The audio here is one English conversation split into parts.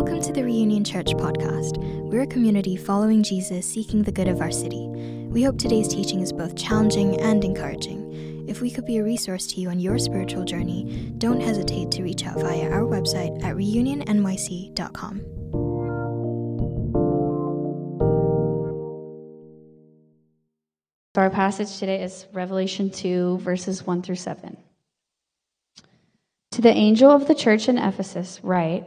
Welcome to the Reunion Church podcast. We're a community following Jesus, seeking the good of our city. We hope today's teaching is both challenging and encouraging. If we could be a resource to you on your spiritual journey, don't hesitate to reach out via our website at reunionnyc.com. Our passage today is Revelation 2, verses 1 through 7. To the angel of the church in Ephesus, write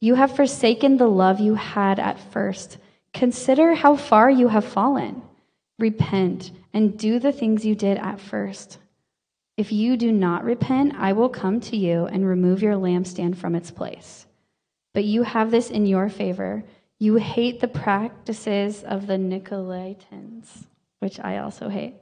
You have forsaken the love you had at first. Consider how far you have fallen. Repent and do the things you did at first. If you do not repent, I will come to you and remove your lampstand from its place. But you have this in your favor. You hate the practices of the Nicolaitans, which I also hate.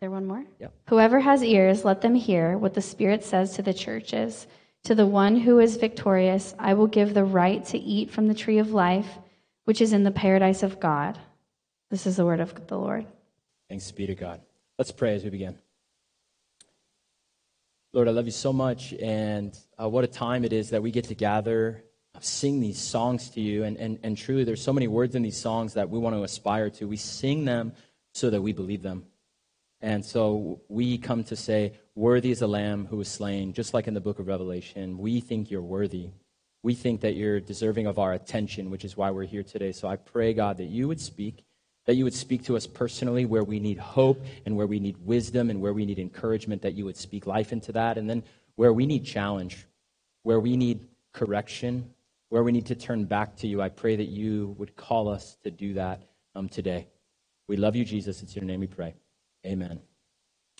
There one more? Yep. Whoever has ears, let them hear what the Spirit says to the churches. To the one who is victorious, I will give the right to eat from the tree of life, which is in the paradise of God. This is the word of the Lord. Thanks be to God. Let's pray as we begin. Lord, I love you so much, and uh, what a time it is that we get to gather, uh, sing these songs to you. And, and, and truly, there's so many words in these songs that we want to aspire to. We sing them so that we believe them. And so we come to say, Worthy is the Lamb who was slain, just like in the book of Revelation. We think you're worthy. We think that you're deserving of our attention, which is why we're here today. So I pray, God, that you would speak, that you would speak to us personally where we need hope and where we need wisdom and where we need encouragement, that you would speak life into that. And then where we need challenge, where we need correction, where we need to turn back to you, I pray that you would call us to do that um, today. We love you, Jesus. It's your name we pray. Amen.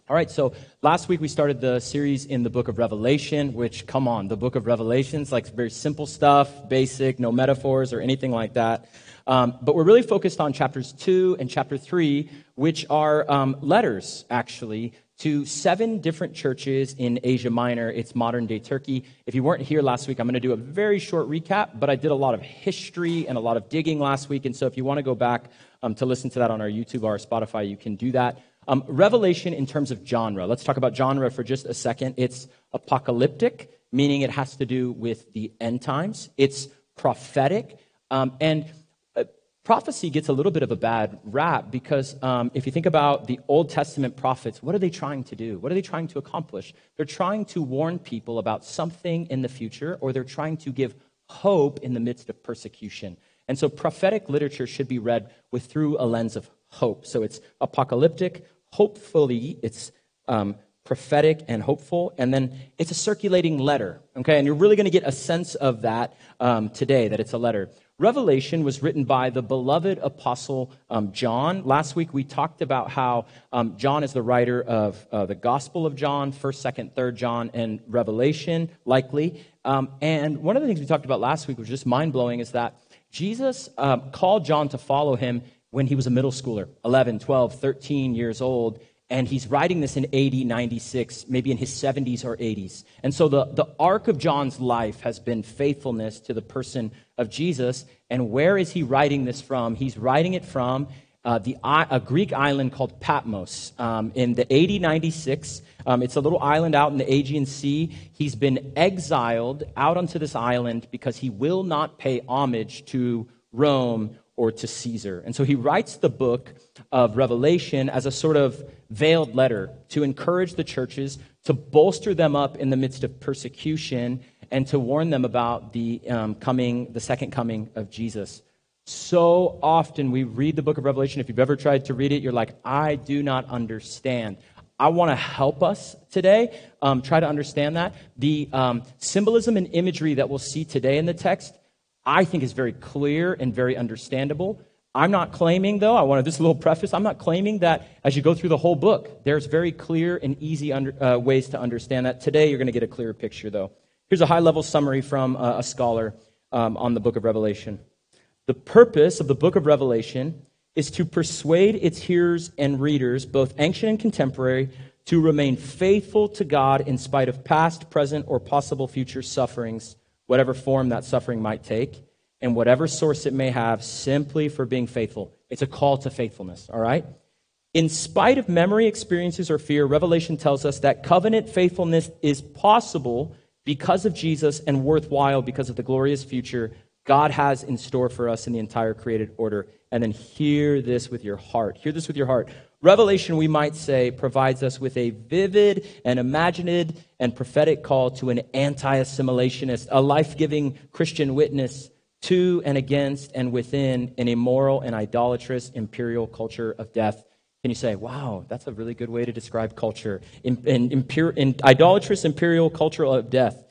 All right, so last week we started the series in the book of Revelation, which, come on, the book of Revelation's like very simple stuff, basic, no metaphors or anything like that. Um, but we're really focused on chapters two and chapter three, which are um, letters, actually, to seven different churches in Asia Minor. It's modern day Turkey. If you weren't here last week, I'm going to do a very short recap, but I did a lot of history and a lot of digging last week. And so if you want to go back um, to listen to that on our YouTube or our Spotify, you can do that. Um, Revelation, in terms of genre, let's talk about genre for just a second. It's apocalyptic, meaning it has to do with the end times. It's prophetic. Um, and uh, prophecy gets a little bit of a bad rap because um, if you think about the Old Testament prophets, what are they trying to do? What are they trying to accomplish? They're trying to warn people about something in the future, or they're trying to give hope in the midst of persecution. And so prophetic literature should be read with through a lens of hope. So it's apocalyptic, hopefully, it's um, prophetic and hopeful, and then it's a circulating letter. Okay, and you're really going to get a sense of that um, today, that it's a letter. Revelation was written by the beloved apostle um, John. Last week we talked about how um, John is the writer of uh, the Gospel of John, 1st, 2nd, 3rd John, and Revelation, likely. Um, and one of the things we talked about last week, which was just mind blowing, is that Jesus um, called John to follow him when he was a middle schooler, 11, 12, 13 years old. And he's writing this in AD 96, maybe in his 70s or 80s. And so the, the arc of John's life has been faithfulness to the person of Jesus. And where is he writing this from? He's writing it from uh, the, a Greek island called Patmos um, in the AD 96. Um, it's a little island out in the Aegean Sea. He's been exiled out onto this island because he will not pay homage to Rome or to Caesar. And so he writes the book of Revelation as a sort of veiled letter to encourage the churches, to bolster them up in the midst of persecution, and to warn them about the um, coming, the second coming of Jesus. So often we read the book of Revelation. If you've ever tried to read it, you're like, I do not understand. I want to help us today um, try to understand that. The um, symbolism and imagery that we'll see today in the text I think is very clear and very understandable. I'm not claiming, though, I wanted this little preface, I'm not claiming that as you go through the whole book, there's very clear and easy under, uh, ways to understand that. Today, you're going to get a clearer picture, though. Here's a high level summary from uh, a scholar. um, on the book of Revelation. The purpose of the book of Revelation is to persuade its hearers and readers, both ancient and contemporary, to remain faithful to God in spite of past, present, or possible future sufferings, whatever form that suffering might take, and whatever source it may have, simply for being faithful. It's a call to faithfulness, all right? In spite of memory, experiences, or fear, Revelation tells us that covenant faithfulness is possible because of Jesus and worthwhile because of the glorious future God has in store for us in the entire created order. And then hear this with your heart. Hear this with your heart. Revelation, we might say, provides us with a vivid and imaginative and prophetic call to an anti assimilationist, a life giving Christian witness to and against and within an immoral and idolatrous imperial culture of death. Can you say, wow, that's a really good way to describe culture? In, in, in, in idolatrous imperial culture of death.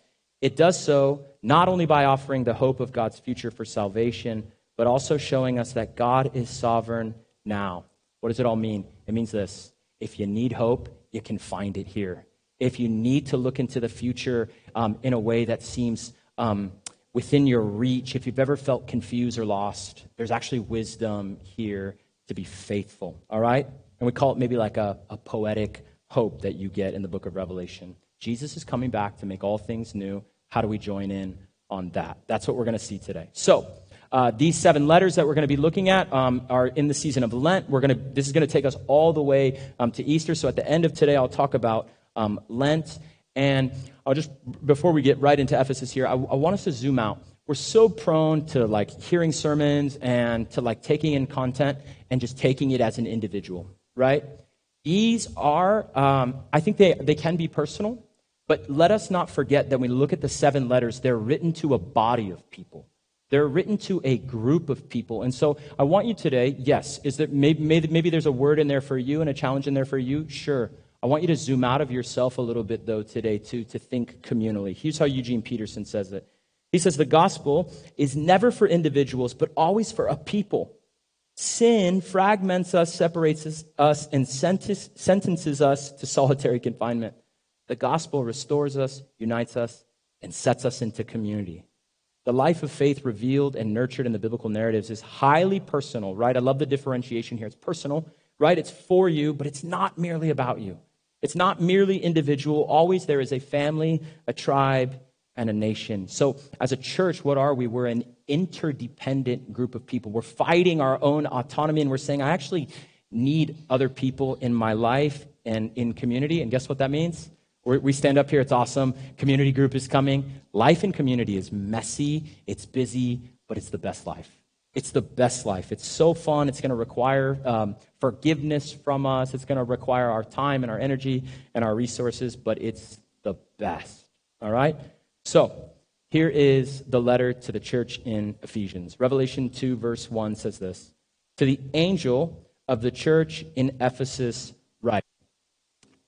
It does so not only by offering the hope of God's future for salvation, but also showing us that God is sovereign now. What does it all mean? It means this if you need hope, you can find it here. If you need to look into the future um, in a way that seems um, within your reach, if you've ever felt confused or lost, there's actually wisdom here to be faithful, all right? And we call it maybe like a, a poetic hope that you get in the book of Revelation. Jesus is coming back to make all things new. How do we join in on that? That's what we're going to see today. So, uh, these seven letters that we're going to be looking at um, are in the season of Lent. We're going to, this is going to take us all the way um, to Easter. So at the end of today, I'll talk about um, Lent. And I'll just, before we get right into Ephesus here, I, I want us to zoom out. We're so prone to like hearing sermons and to like taking in content and just taking it as an individual, right? These are, um, I think they, they can be personal, but let us not forget that when we look at the seven letters, they're written to a body of people. They're written to a group of people. And so I want you today, yes, is there maybe, maybe there's a word in there for you and a challenge in there for you? Sure. I want you to zoom out of yourself a little bit, though, today, too, to think communally. Here's how Eugene Peterson says it He says, The gospel is never for individuals, but always for a people. Sin fragments us, separates us, and sentences us to solitary confinement. The gospel restores us, unites us, and sets us into community. The life of faith revealed and nurtured in the biblical narratives is highly personal, right? I love the differentiation here. It's personal, right? It's for you, but it's not merely about you. It's not merely individual. Always there is a family, a tribe, and a nation. So, as a church, what are we? We're an interdependent group of people. We're fighting our own autonomy, and we're saying, I actually need other people in my life and in community. And guess what that means? We stand up here, it's awesome. Community group is coming. Life in community is messy, it's busy, but it's the best life. It's the best life. It's so fun. It's going to require um, forgiveness from us. It's going to require our time and our energy and our resources, but it's the best. All right? So, here is the letter to the church in Ephesians. Revelation 2, verse 1 says this To the angel of the church in Ephesus.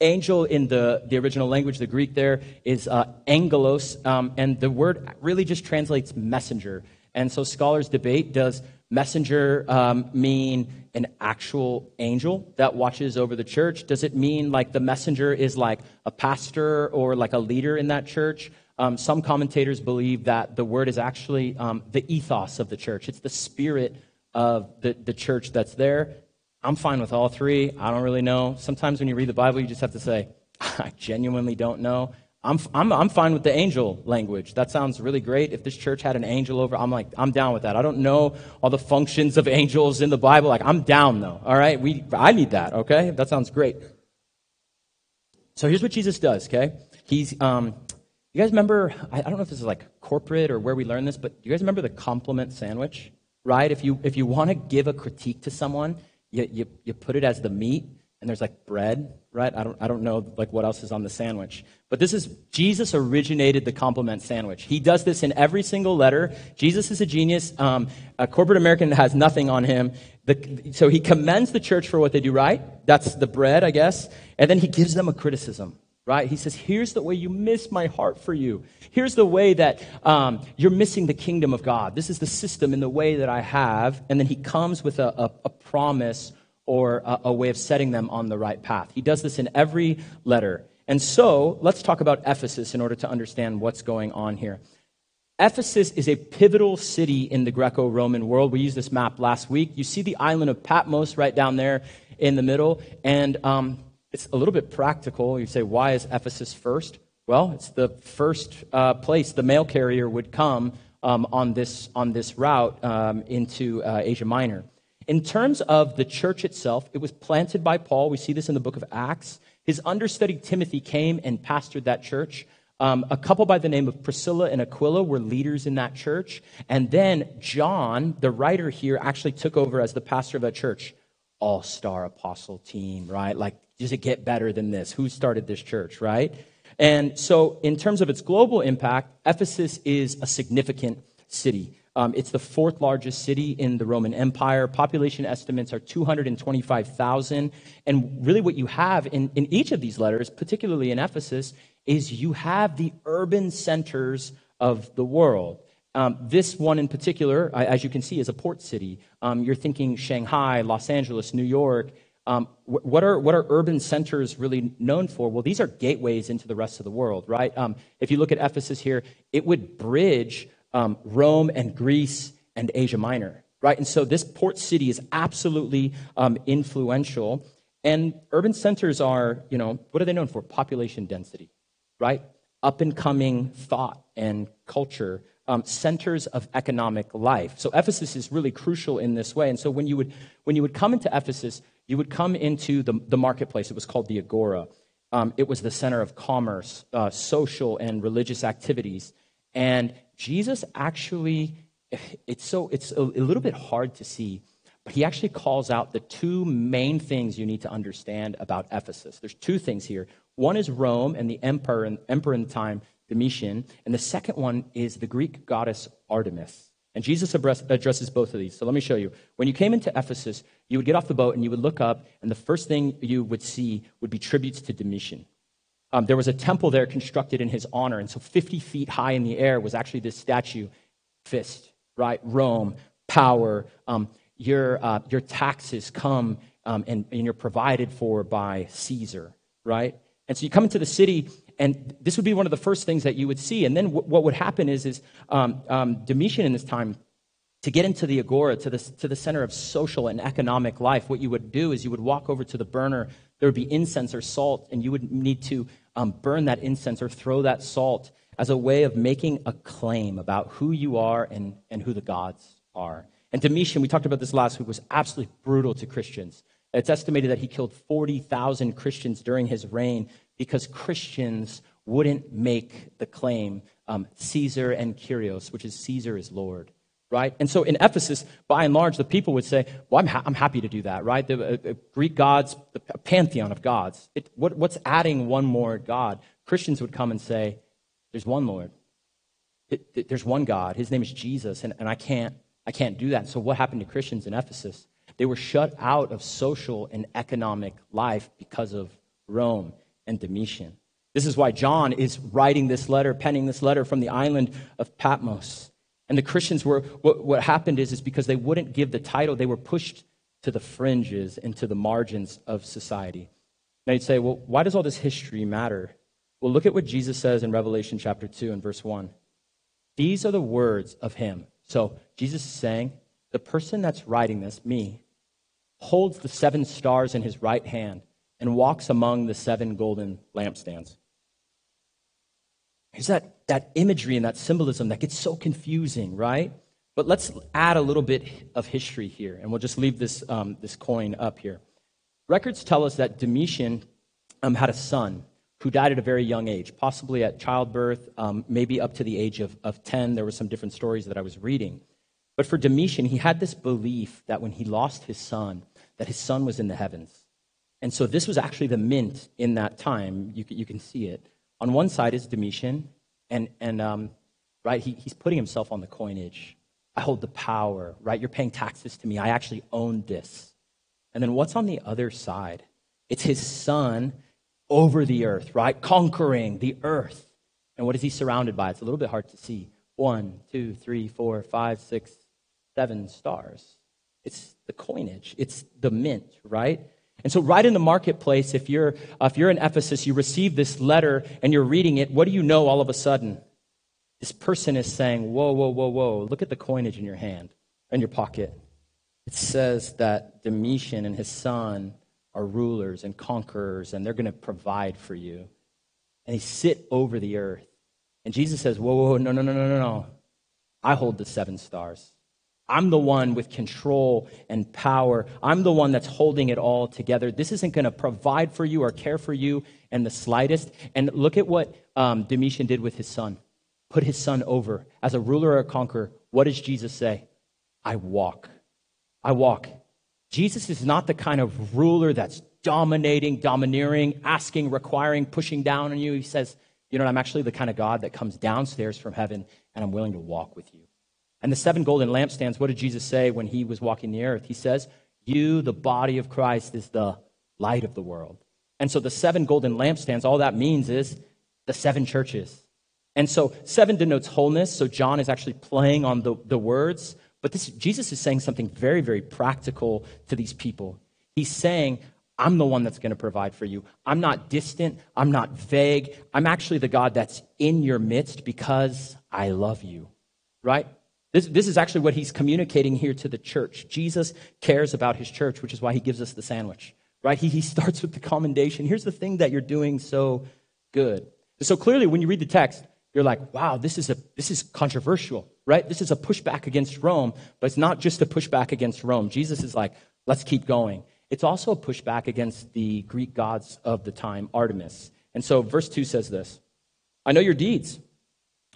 Angel in the, the original language, the Greek there, is uh, angelos, um, and the word really just translates messenger. And so scholars debate does messenger um, mean an actual angel that watches over the church? Does it mean like the messenger is like a pastor or like a leader in that church? Um, some commentators believe that the word is actually um, the ethos of the church, it's the spirit of the, the church that's there. I'm fine with all three. I don't really know. Sometimes when you read the Bible, you just have to say, I genuinely don't know. I'm, I'm, I'm fine with the angel language. That sounds really great. If this church had an angel over, I'm like, I'm down with that. I don't know all the functions of angels in the Bible. Like, I'm down though. All right. We, I need that. Okay. That sounds great. So here's what Jesus does. Okay. He's, um, you guys remember, I, I don't know if this is like corporate or where we learn this, but you guys remember the compliment sandwich? Right? If you, if you want to give a critique to someone, you, you, you put it as the meat and there's like bread, right? I don't, I don't know like what else is on the sandwich. But this is, Jesus originated the compliment sandwich. He does this in every single letter. Jesus is a genius. Um, a corporate American has nothing on him. The, so he commends the church for what they do right. That's the bread, I guess. And then he gives them a criticism, right? He says, here's the way you miss my heart for you. Here's the way that um, you're missing the kingdom of God. This is the system in the way that I have. And then he comes with a, a, a promise or a, a way of setting them on the right path. He does this in every letter. And so let's talk about Ephesus in order to understand what's going on here. Ephesus is a pivotal city in the Greco Roman world. We used this map last week. You see the island of Patmos right down there in the middle. And um, it's a little bit practical. You say, why is Ephesus first? Well, it's the first uh, place the mail carrier would come um, on, this, on this route um, into uh, Asia Minor. In terms of the church itself, it was planted by Paul. We see this in the book of Acts. His understudy Timothy came and pastored that church. Um, a couple by the name of Priscilla and Aquila were leaders in that church. And then John, the writer here, actually took over as the pastor of that church. All star apostle team, right? Like, does it get better than this? Who started this church, right? And so, in terms of its global impact, Ephesus is a significant city. Um, it's the fourth largest city in the Roman Empire. Population estimates are 225,000. And really, what you have in, in each of these letters, particularly in Ephesus, is you have the urban centers of the world. Um, this one in particular, as you can see, is a port city. Um, you're thinking Shanghai, Los Angeles, New York. Um, what, are, what are urban centers really known for? Well, these are gateways into the rest of the world, right? Um, if you look at Ephesus here, it would bridge um, Rome and Greece and Asia Minor, right? And so this port city is absolutely um, influential. And urban centers are, you know, what are they known for? Population density, right? Up and coming thought and culture, um, centers of economic life. So Ephesus is really crucial in this way. And so when you would, when you would come into Ephesus, you would come into the, the marketplace. It was called the Agora. Um, it was the center of commerce, uh, social and religious activities. And Jesus actually, it's so it's a, a little bit hard to see, but he actually calls out the two main things you need to understand about Ephesus. There's two things here. One is Rome and the emperor and emperor in the time, Domitian, and the second one is the Greek goddess Artemis. And Jesus addresses both of these. So let me show you. When you came into Ephesus, you would get off the boat and you would look up, and the first thing you would see would be tributes to Domitian. Um, there was a temple there constructed in his honor. And so 50 feet high in the air was actually this statue, fist, right? Rome, power. Um, your, uh, your taxes come um, and, and you're provided for by Caesar, right? And so you come into the city, and this would be one of the first things that you would see. And then w- what would happen is, is um, um, Domitian in this time, to get into the agora, to the, to the center of social and economic life, what you would do is you would walk over to the burner. There would be incense or salt, and you would need to um, burn that incense or throw that salt as a way of making a claim about who you are and, and who the gods are. And Domitian, we talked about this last week, was absolutely brutal to Christians. It's estimated that he killed 40,000 Christians during his reign because Christians wouldn't make the claim um, Caesar and Kyrios, which is Caesar is Lord right? And so in Ephesus, by and large, the people would say, Well, I'm, ha- I'm happy to do that, right? The uh, Greek gods, the pantheon of gods. It, what, what's adding one more God? Christians would come and say, There's one Lord. It, it, there's one God. His name is Jesus, and, and I, can't, I can't do that. So what happened to Christians in Ephesus? They were shut out of social and economic life because of Rome and Domitian. This is why John is writing this letter, penning this letter from the island of Patmos. And the Christians were, what, what happened is, is because they wouldn't give the title, they were pushed to the fringes and to the margins of society. Now you'd say, well, why does all this history matter? Well, look at what Jesus says in Revelation chapter 2 and verse 1. These are the words of him. So Jesus is saying, the person that's writing this, me, holds the seven stars in his right hand and walks among the seven golden lampstands. Is that, that imagery and that symbolism that gets so confusing, right? But let's add a little bit of history here, and we'll just leave this, um, this coin up here. Records tell us that Domitian um, had a son who died at a very young age, possibly at childbirth, um, maybe up to the age of, of 10. There were some different stories that I was reading. But for Domitian, he had this belief that when he lost his son, that his son was in the heavens. And so this was actually the mint in that time. You you can see it. On one side is Domitian, and, and um, right, he, he's putting himself on the coinage. I hold the power, right? You're paying taxes to me. I actually own this. And then what's on the other side? It's his son over the earth, right? Conquering the earth. And what is he surrounded by? It's a little bit hard to see. One, two, three, four, five, six, seven stars. It's the coinage, it's the mint, right? And so, right in the marketplace, if you're, if you're in Ephesus, you receive this letter and you're reading it, what do you know all of a sudden? this person is saying, Whoa, whoa, whoa, whoa, look at the coinage in your hand, in your pocket. It says that Domitian and his son are rulers and conquerors, and they're going to provide for you. And they sit over the earth. And Jesus says, Whoa, whoa, no, no, no, no, no, no. I hold the seven stars. I'm the one with control and power. I'm the one that's holding it all together. This isn't going to provide for you or care for you in the slightest. And look at what um, Domitian did with his son. Put his son over. As a ruler or a conqueror, what does Jesus say? I walk. I walk. Jesus is not the kind of ruler that's dominating, domineering, asking, requiring, pushing down on you. He says, You know, I'm actually the kind of God that comes downstairs from heaven and I'm willing to walk with you. And the seven golden lampstands, what did Jesus say when he was walking the earth? He says, You, the body of Christ, is the light of the world. And so the seven golden lampstands, all that means is the seven churches. And so seven denotes wholeness. So John is actually playing on the, the words. But this, Jesus is saying something very, very practical to these people. He's saying, I'm the one that's going to provide for you. I'm not distant. I'm not vague. I'm actually the God that's in your midst because I love you, right? This, this is actually what he's communicating here to the church. Jesus cares about his church, which is why he gives us the sandwich, right? He, he starts with the commendation. Here's the thing that you're doing so good. So clearly, when you read the text, you're like, wow, this is, a, this is controversial, right? This is a pushback against Rome, but it's not just a pushback against Rome. Jesus is like, let's keep going. It's also a pushback against the Greek gods of the time, Artemis. And so verse 2 says this I know your deeds,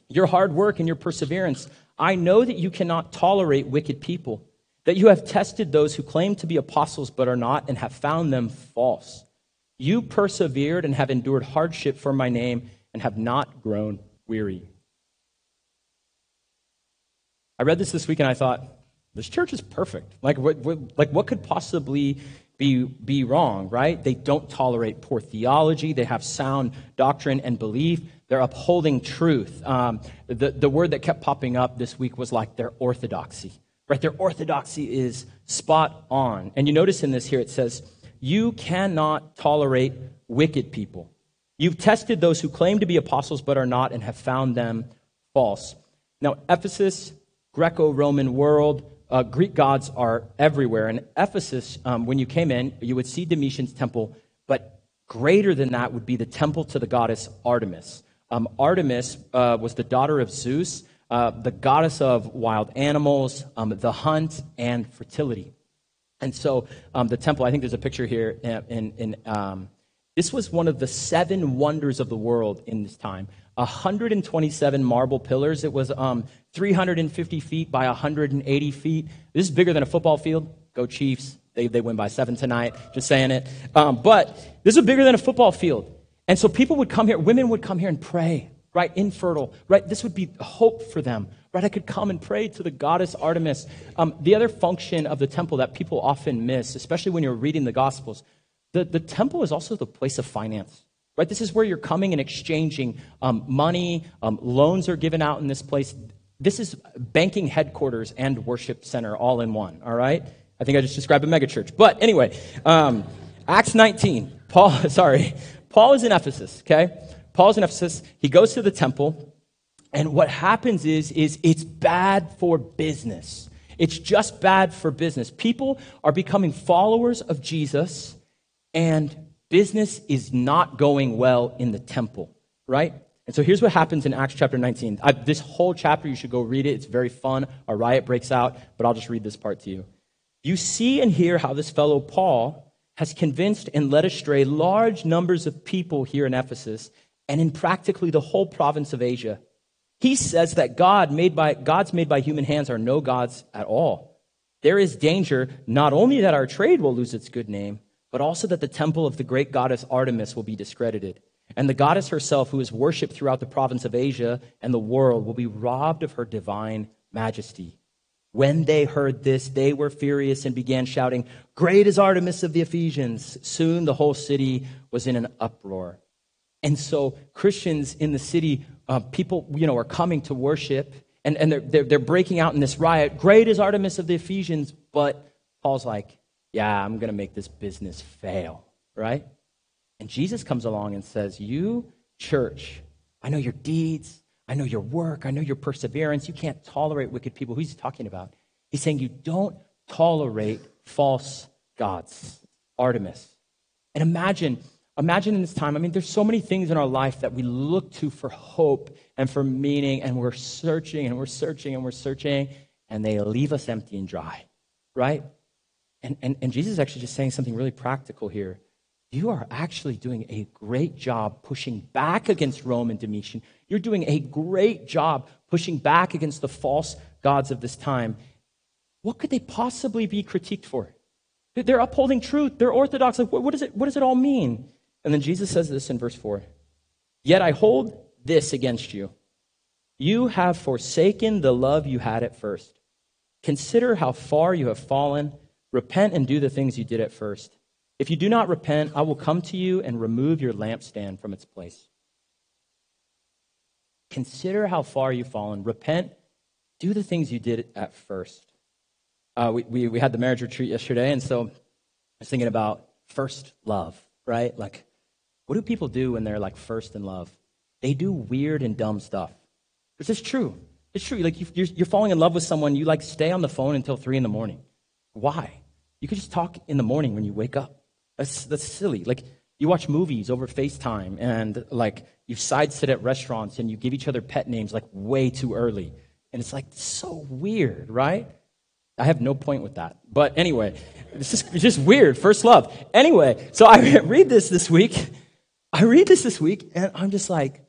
your hard work, and your perseverance. I know that you cannot tolerate wicked people, that you have tested those who claim to be apostles but are not, and have found them false. You persevered and have endured hardship for my name and have not grown weary. I read this this week and I thought, this church is perfect. Like, what, what, like, what could possibly be, be wrong, right? They don't tolerate poor theology. They have sound doctrine and belief. They're upholding truth. Um, the, the word that kept popping up this week was like their orthodoxy, right? Their orthodoxy is spot on. And you notice in this here, it says, You cannot tolerate wicked people. You've tested those who claim to be apostles but are not and have found them false. Now, Ephesus, Greco Roman world, uh, Greek gods are everywhere. In Ephesus, um, when you came in, you would see Domitian's temple, but greater than that would be the temple to the goddess Artemis. Um, Artemis uh, was the daughter of Zeus, uh, the goddess of wild animals, um, the hunt, and fertility. And so um, the temple, I think there's a picture here in, in, in um, this was one of the seven wonders of the world in this time. 127 marble pillars. It was um, 350 feet by 180 feet. This is bigger than a football field. Go Chiefs. They, they win by seven tonight. Just saying it. Um, but this is bigger than a football field. And so people would come here, women would come here and pray, right? Infertile, right? This would be hope for them, right? I could come and pray to the goddess Artemis. Um, the other function of the temple that people often miss, especially when you're reading the Gospels, the, the temple is also the place of finance. Right? This is where you're coming and exchanging um, money. Um, loans are given out in this place. This is banking headquarters and worship center all in one. All right? I think I just described a megachurch. But anyway, um, Acts 19. Paul, sorry, Paul is in Ephesus, okay? Paul's in Ephesus. He goes to the temple, and what happens is, is it's bad for business. It's just bad for business. People are becoming followers of Jesus, and business is not going well in the temple, right? And so here's what happens in Acts chapter 19. I, this whole chapter, you should go read it. It's very fun. A riot breaks out, but I'll just read this part to you. You see and hear how this fellow Paul has convinced and led astray large numbers of people here in Ephesus and in practically the whole province of Asia. He says that God made by, gods made by human hands are no gods at all. There is danger not only that our trade will lose its good name, but also that the temple of the great goddess Artemis will be discredited. And the goddess herself, who is worshipped throughout the province of Asia and the world, will be robbed of her divine majesty. When they heard this, they were furious and began shouting, Great is Artemis of the Ephesians. Soon the whole city was in an uproar. And so Christians in the city, uh, people, you know, are coming to worship and, and they're, they're, they're breaking out in this riot. Great is Artemis of the Ephesians. But Paul's like, yeah, I'm going to make this business fail, right? And Jesus comes along and says, You, church, I know your deeds. I know your work. I know your perseverance. You can't tolerate wicked people. Who's he talking about? He's saying you don't tolerate false gods, Artemis. And imagine, imagine in this time, I mean, there's so many things in our life that we look to for hope and for meaning, and we're searching and we're searching and we're searching, and they leave us empty and dry, right? And, and, and Jesus is actually just saying something really practical here. You are actually doing a great job pushing back against Rome and Domitian. You're doing a great job pushing back against the false gods of this time. What could they possibly be critiqued for? They're upholding truth. They're orthodox. Like, what, does it, what does it all mean? And then Jesus says this in verse 4 Yet I hold this against you. You have forsaken the love you had at first. Consider how far you have fallen. Repent and do the things you did at first. If you do not repent, I will come to you and remove your lampstand from its place. Consider how far you've fallen. Repent. Do the things you did at first. Uh, we, we, we had the marriage retreat yesterday, and so I was thinking about first love, right? Like, what do people do when they're like first in love? They do weird and dumb stuff. This is true. It's true. Like, you're, you're falling in love with someone, you like stay on the phone until three in the morning. Why? You could just talk in the morning when you wake up. That's, that's silly. Like, you watch movies over FaceTime and like you side sit at restaurants and you give each other pet names like way too early. And it's like so weird, right? I have no point with that. But anyway, it's just, it's just weird. First love. Anyway, so I read this this week. I read this this week, and I'm just like,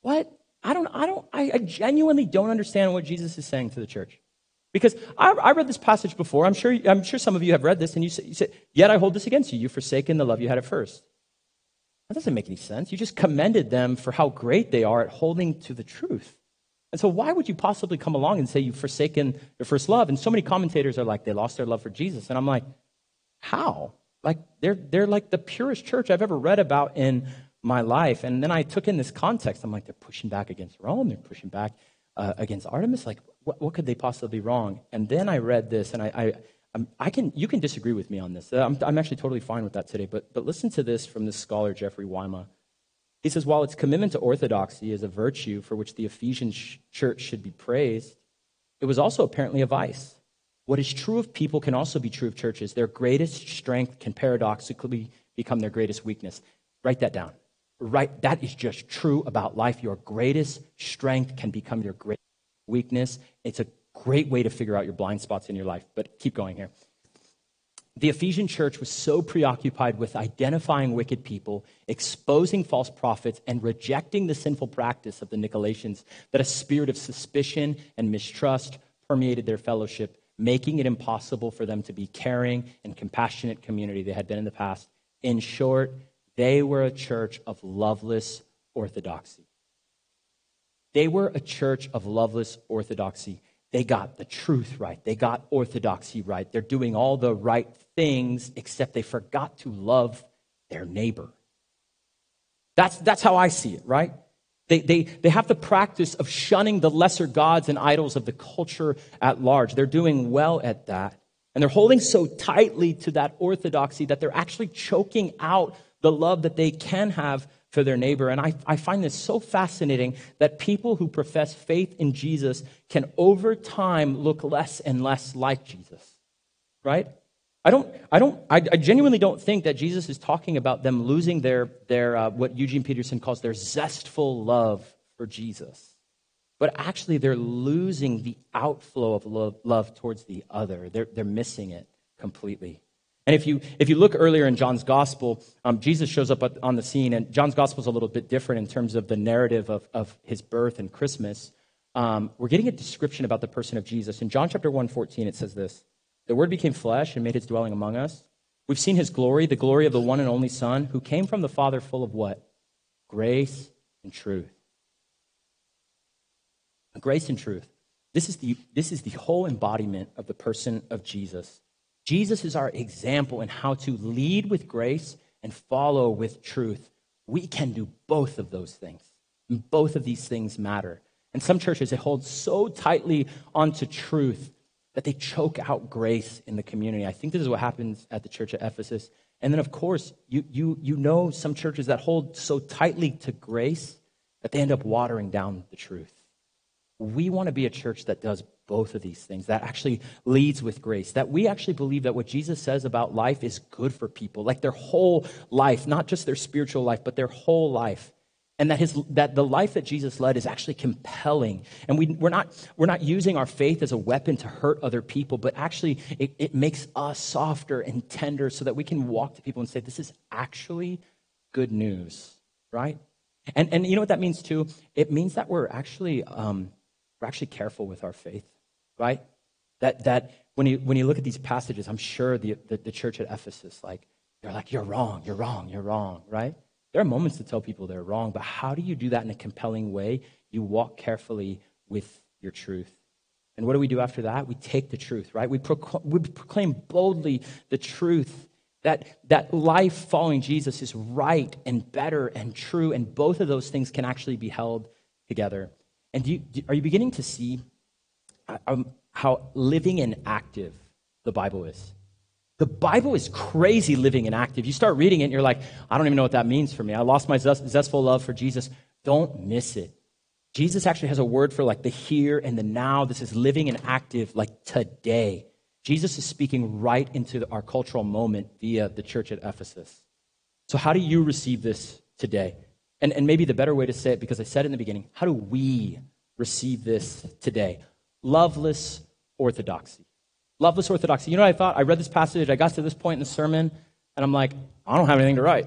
what? I don't, I don't, I, I genuinely don't understand what Jesus is saying to the church. Because I, I, read this passage before. I'm sure, I'm sure some of you have read this, and you, say, you said, Yet I hold this against you. You've forsaken the love you had at first. That doesn't make any sense. You just commended them for how great they are at holding to the truth. And so, why would you possibly come along and say you've forsaken your first love? And so many commentators are like, they lost their love for Jesus. And I'm like, how? Like, they're, they're like the purest church I've ever read about in my life. And then I took in this context. I'm like, they're pushing back against Rome, they're pushing back uh, against Artemis. Like, what, what, could they possibly be wrong? And then I read this, and I, I, I can, you can disagree with me on this. I'm, I'm actually totally fine with that today. But, but listen to this from this scholar, Jeffrey Weima. He says, while its commitment to orthodoxy is a virtue for which the Ephesian church should be praised, it was also apparently a vice. What is true of people can also be true of churches. Their greatest strength can paradoxically become their greatest weakness. Write that down. Right, that is just true about life. Your greatest strength can become your greatest weakness. It's a great way to figure out your blind spots in your life. But keep going here. The Ephesian church was so preoccupied with identifying wicked people, exposing false prophets, and rejecting the sinful practice of the Nicolaitans that a spirit of suspicion and mistrust permeated their fellowship, making it impossible for them to be caring and compassionate community they had been in the past. In short, they were a church of loveless orthodoxy. They were a church of loveless orthodoxy. They got the truth right. They got orthodoxy right. They're doing all the right things, except they forgot to love their neighbor. That's, that's how I see it, right? They, they, they have the practice of shunning the lesser gods and idols of the culture at large. They're doing well at that. And they're holding so tightly to that orthodoxy that they're actually choking out the love that they can have for their neighbor. And I, I find this so fascinating that people who profess faith in Jesus can over time look less and less like Jesus, right? I don't, I don't, I, I genuinely don't think that Jesus is talking about them losing their, their uh, what Eugene Peterson calls their zestful love for Jesus. But actually, they're losing the outflow of love, love towards the other. They're, they're missing it completely. And if you, if you look earlier in John's gospel, um, Jesus shows up on the scene, and John's gospel is a little bit different in terms of the narrative of, of his birth and Christmas. Um, we're getting a description about the person of Jesus. In John chapter 1, 14, it says this The word became flesh and made his dwelling among us. We've seen his glory, the glory of the one and only Son, who came from the Father full of what? Grace and truth. Grace and truth. This is the, this is the whole embodiment of the person of Jesus. Jesus is our example in how to lead with grace and follow with truth. We can do both of those things. And both of these things matter. And some churches, they hold so tightly onto truth that they choke out grace in the community. I think this is what happens at the church at Ephesus. And then, of course, you, you, you know some churches that hold so tightly to grace that they end up watering down the truth. we want to be a church that does both of these things, that actually leads with grace, that we actually believe that what Jesus says about life is good for people, like their whole life, not just their spiritual life, but their whole life. And that, his, that the life that Jesus led is actually compelling. And we, we're, not, we're not using our faith as a weapon to hurt other people, but actually it, it makes us softer and tender so that we can walk to people and say, This is actually good news, right? And, and you know what that means too? It means that we're actually, um, we're actually careful with our faith, right? That, that when, you, when you look at these passages, I'm sure the, the, the church at Ephesus, like, they're like, you're wrong, you're wrong, you're wrong, right? There are moments to tell people they're wrong, but how do you do that in a compelling way? You walk carefully with your truth. And what do we do after that? We take the truth, right? We, procl- we proclaim boldly the truth that, that life following Jesus is right and better and true, and both of those things can actually be held together. And do you, are you beginning to see um, how living and active the Bible is? The Bible is crazy living and active. You start reading it and you're like, I don't even know what that means for me. I lost my zestful love for Jesus. Don't miss it. Jesus actually has a word for like the here and the now. This is living and active like today. Jesus is speaking right into our cultural moment via the church at Ephesus. So, how do you receive this today? And, and maybe the better way to say it, because I said it in the beginning, how do we receive this today? Loveless orthodoxy. Loveless orthodoxy. You know what I thought? I read this passage, I got to this point in the sermon, and I'm like, I don't have anything to write.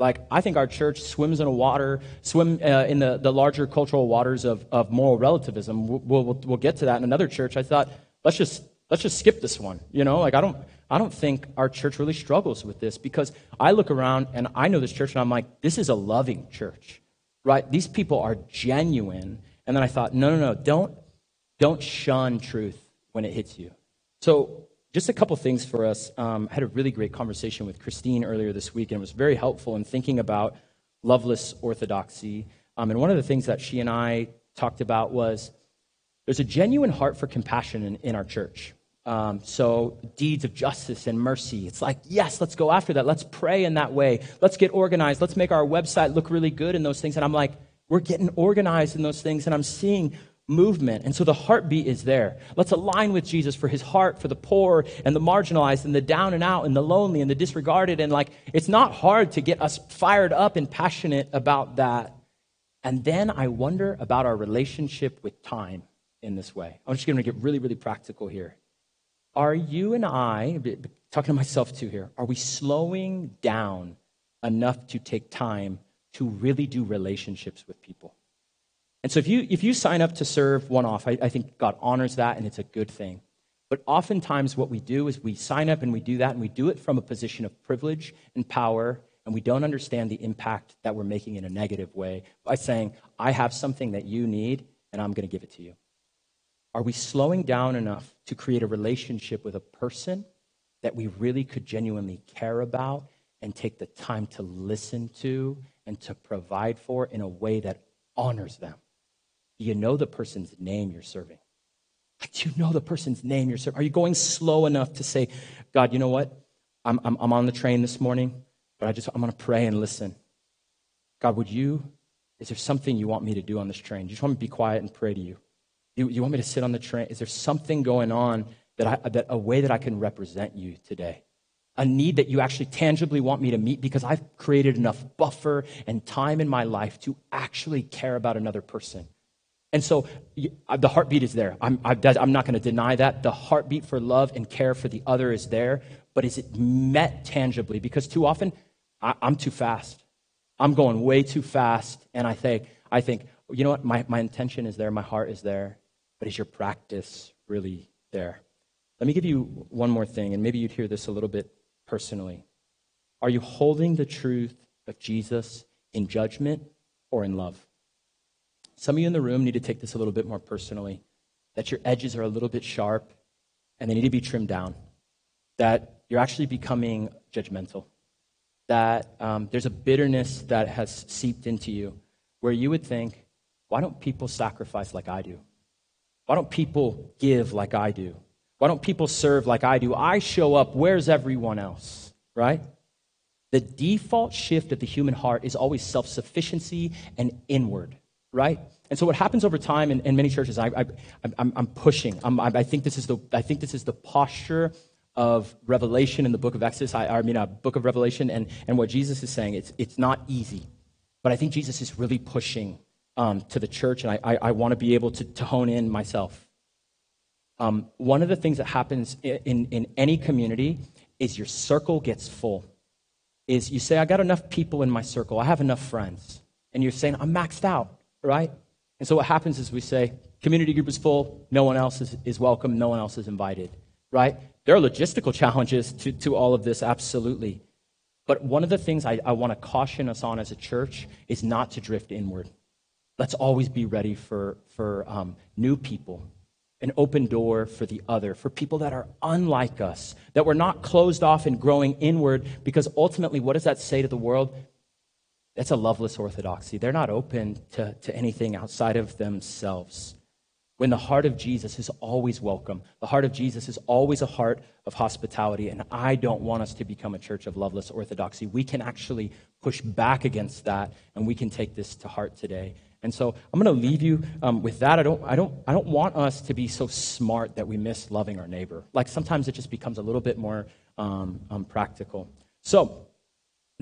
Like, I think our church swims in a water, swim uh, in the, the larger cultural waters of, of moral relativism. We'll, we'll, we'll get to that in another church. I thought, let's just let's just skip this one. You know, like I don't, I don't think our church really struggles with this because I look around and I know this church and I'm like, this is a loving church, right? These people are genuine. And then I thought, no, no, no, don't, don't shun truth when it hits you. So just a couple things for us. Um, I had a really great conversation with Christine earlier this week and it was very helpful in thinking about loveless orthodoxy. Um, and one of the things that she and I talked about was there's a genuine heart for compassion in, in our church. Um, so, deeds of justice and mercy. It's like, yes, let's go after that. Let's pray in that way. Let's get organized. Let's make our website look really good in those things. And I'm like, we're getting organized in those things, and I'm seeing movement. And so the heartbeat is there. Let's align with Jesus for his heart for the poor and the marginalized and the down and out and the lonely and the disregarded. And like, it's not hard to get us fired up and passionate about that. And then I wonder about our relationship with time in this way. I'm just going to get really, really practical here. Are you and I, talking to myself too here, are we slowing down enough to take time to really do relationships with people? And so if you, if you sign up to serve one off, I, I think God honors that and it's a good thing. But oftentimes, what we do is we sign up and we do that, and we do it from a position of privilege and power, and we don't understand the impact that we're making in a negative way by saying, I have something that you need, and I'm going to give it to you. Are we slowing down enough to create a relationship with a person that we really could genuinely care about and take the time to listen to and to provide for in a way that honors them? You know the person's name you're serving? Like, do you know the person's name you're serving? Are you going slow enough to say, God, you know what? I'm, I'm, I'm on the train this morning, but I just, I'm going to pray and listen. God, would you, is there something you want me to do on this train? Do you just want me to be quiet and pray to you? You, you want me to sit on the train? Is there something going on that, I, that a way that I can represent you today? A need that you actually tangibly want me to meet because I've created enough buffer and time in my life to actually care about another person. And so uh, the heartbeat is there. I'm, I'm not going to deny that. The heartbeat for love and care for the other is there, but is it met tangibly? Because too often I, I'm too fast. I'm going way too fast, and I think, I think, you know what? My, my intention is there, my heart is there, but is your practice really there? Let me give you one more thing, and maybe you'd hear this a little bit personally. Are you holding the truth of Jesus in judgment or in love? Some of you in the room need to take this a little bit more personally, that your edges are a little bit sharp and they need to be trimmed down, that you're actually becoming judgmental, that um, there's a bitterness that has seeped into you where you would think, why don't people sacrifice like I do? Why don't people give like I do? Why don't people serve like I do? I show up, where's everyone else? Right? The default shift of the human heart is always self sufficiency and inward, right? And so what happens over time in, in many churches, I, I, I'm, I'm pushing. I'm, I, think this is the, I think this is the posture of Revelation in the book of Exodus, I, I mean, a uh, book of Revelation, and, and what Jesus is saying. It's, it's not easy, but I think Jesus is really pushing um, to the church, and I, I, I want to be able to, to hone in myself. Um, one of the things that happens in, in any community is your circle gets full. Is you say, I got enough people in my circle, I have enough friends. And you're saying, I'm maxed out, right? And so what happens is we say, community group is full, no one else is, is welcome, no one else is invited, right? There are logistical challenges to, to all of this, absolutely. But one of the things I, I want to caution us on as a church is not to drift inward. Let's always be ready for, for um, new people, an open door for the other, for people that are unlike us, that we're not closed off and growing inward, because ultimately, what does that say to the world? That's a loveless orthodoxy. They're not open to, to anything outside of themselves. When the heart of Jesus is always welcome, the heart of Jesus is always a heart of hospitality. And I don't want us to become a church of loveless orthodoxy. We can actually push back against that, and we can take this to heart today. And so I'm going to leave you um, with that. I don't, I, don't, I don't want us to be so smart that we miss loving our neighbor. Like sometimes it just becomes a little bit more um, um, practical. So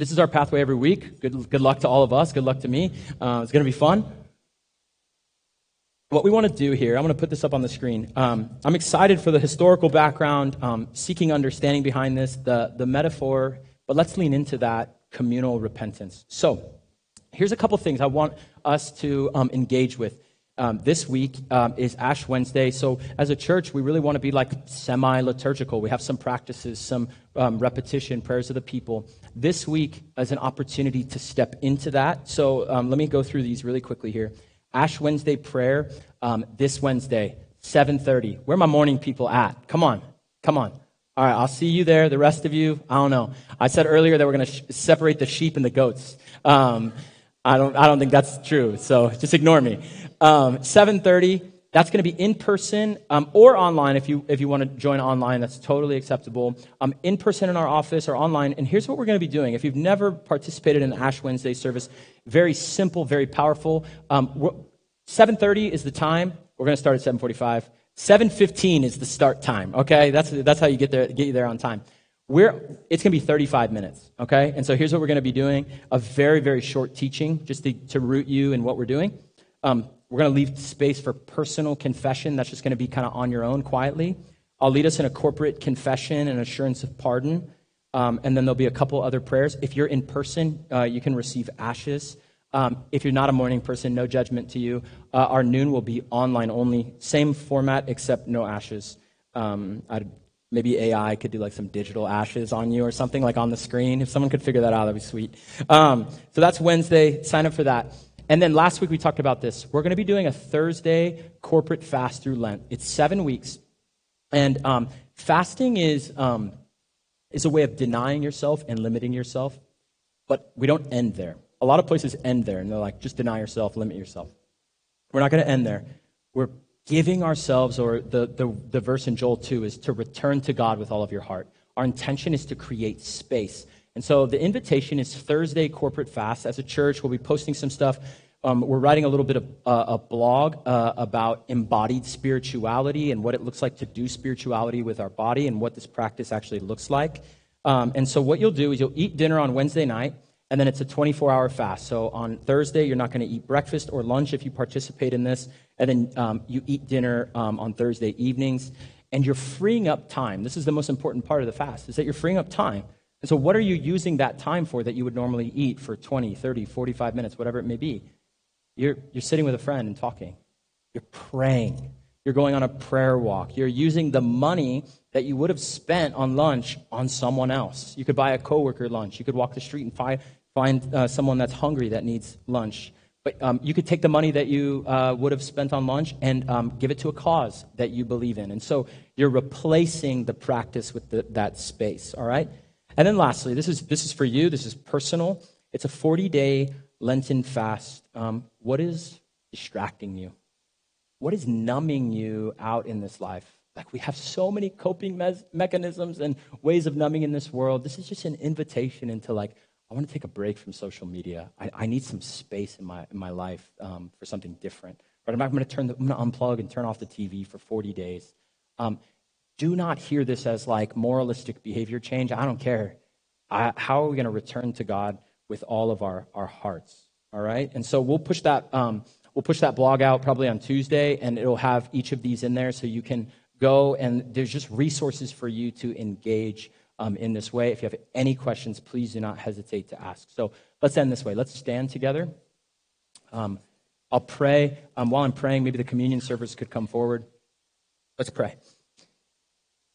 this is our pathway every week. Good, good luck to all of us. Good luck to me. Uh, it's going to be fun. What we want to do here, I'm going to put this up on the screen. Um, I'm excited for the historical background, um, seeking understanding behind this, the, the metaphor, but let's lean into that communal repentance. So, here's a couple things I want us to um, engage with. Um, this week um, is Ash Wednesday. So, as a church, we really want to be like semi liturgical. We have some practices, some um, repetition, prayers of the people. This week is an opportunity to step into that. So, um, let me go through these really quickly here. Ash Wednesday prayer um, this Wednesday, 7:30. Where are my morning people at? Come on, come on. All right, I'll see you there. The rest of you, I don't know. I said earlier that we're going to sh- separate the sheep and the goats. Um, I don't, I don't think that's true, so just ignore me. Um, 7.30, that's going to be in person um, or online if you, if you want to join online. That's totally acceptable. Um, in person in our office or online. And here's what we're going to be doing. If you've never participated in the Ash Wednesday service, very simple, very powerful. Um, 7.30 is the time. We're going to start at 7.45. 7.15 is the start time, okay? That's, that's how you get, there, get you there on time. We're, it's going to be 35 minutes, okay? And so here's what we're going to be doing a very, very short teaching just to, to root you in what we're doing. Um, we're going to leave space for personal confession. That's just going to be kind of on your own quietly. I'll lead us in a corporate confession and assurance of pardon. Um, and then there'll be a couple other prayers. If you're in person, uh, you can receive ashes. Um, if you're not a morning person, no judgment to you. Uh, our noon will be online only. Same format, except no ashes. Um, maybe AI could do like some digital ashes on you or something like on the screen. If someone could figure that out, that'd be sweet. Um, so that's Wednesday. Sign up for that. And then last week we talked about this. We're going to be doing a Thursday corporate fast through Lent. It's seven weeks. And um, fasting is, um, is a way of denying yourself and limiting yourself. But we don't end there. A lot of places end there, and they're like, just deny yourself, limit yourself. We're not going to end there. We're giving ourselves, or the, the, the verse in Joel 2 is to return to God with all of your heart. Our intention is to create space. And so the invitation is Thursday corporate fast. As a church, we'll be posting some stuff. Um, we're writing a little bit of uh, a blog uh, about embodied spirituality and what it looks like to do spirituality with our body and what this practice actually looks like. Um, and so what you'll do is you'll eat dinner on Wednesday night and then it's a 24 hour fast. So on Thursday, you're not going to eat breakfast or lunch if you participate in this. And then um, you eat dinner um, on Thursday evenings. And you're freeing up time. This is the most important part of the fast, is that you're freeing up time. And so, what are you using that time for that you would normally eat for 20, 30, 45 minutes, whatever it may be? You're, you're sitting with a friend and talking. You're praying. You're going on a prayer walk. You're using the money that you would have spent on lunch on someone else. You could buy a coworker lunch. You could walk the street and find, find uh, someone that's hungry that needs lunch. But um, you could take the money that you uh, would have spent on lunch and um, give it to a cause that you believe in. And so you're replacing the practice with the, that space, all right? And then lastly, this is, this is for you, this is personal. It's a 40 day Lenten fast. Um, what is distracting you? What is numbing you out in this life? Like, we have so many coping me- mechanisms and ways of numbing in this world. This is just an invitation into, like, I want to take a break from social media. I, I need some space in my, in my life um, for something different. Right? I'm not going to turn the, I'm going to unplug and turn off the TV for 40 days. Um, do not hear this as like moralistic behavior change. I don't care. I, how are we going to return to God with all of our, our hearts? All right. And so we'll push that, um, we'll push that blog out probably on Tuesday and it'll have each of these in there so you can go and there's just resources for you to engage um, in this way. If you have any questions, please do not hesitate to ask. So let's end this way. Let's stand together. Um, I'll pray. Um, while I'm praying, maybe the communion servers could come forward. Let's pray.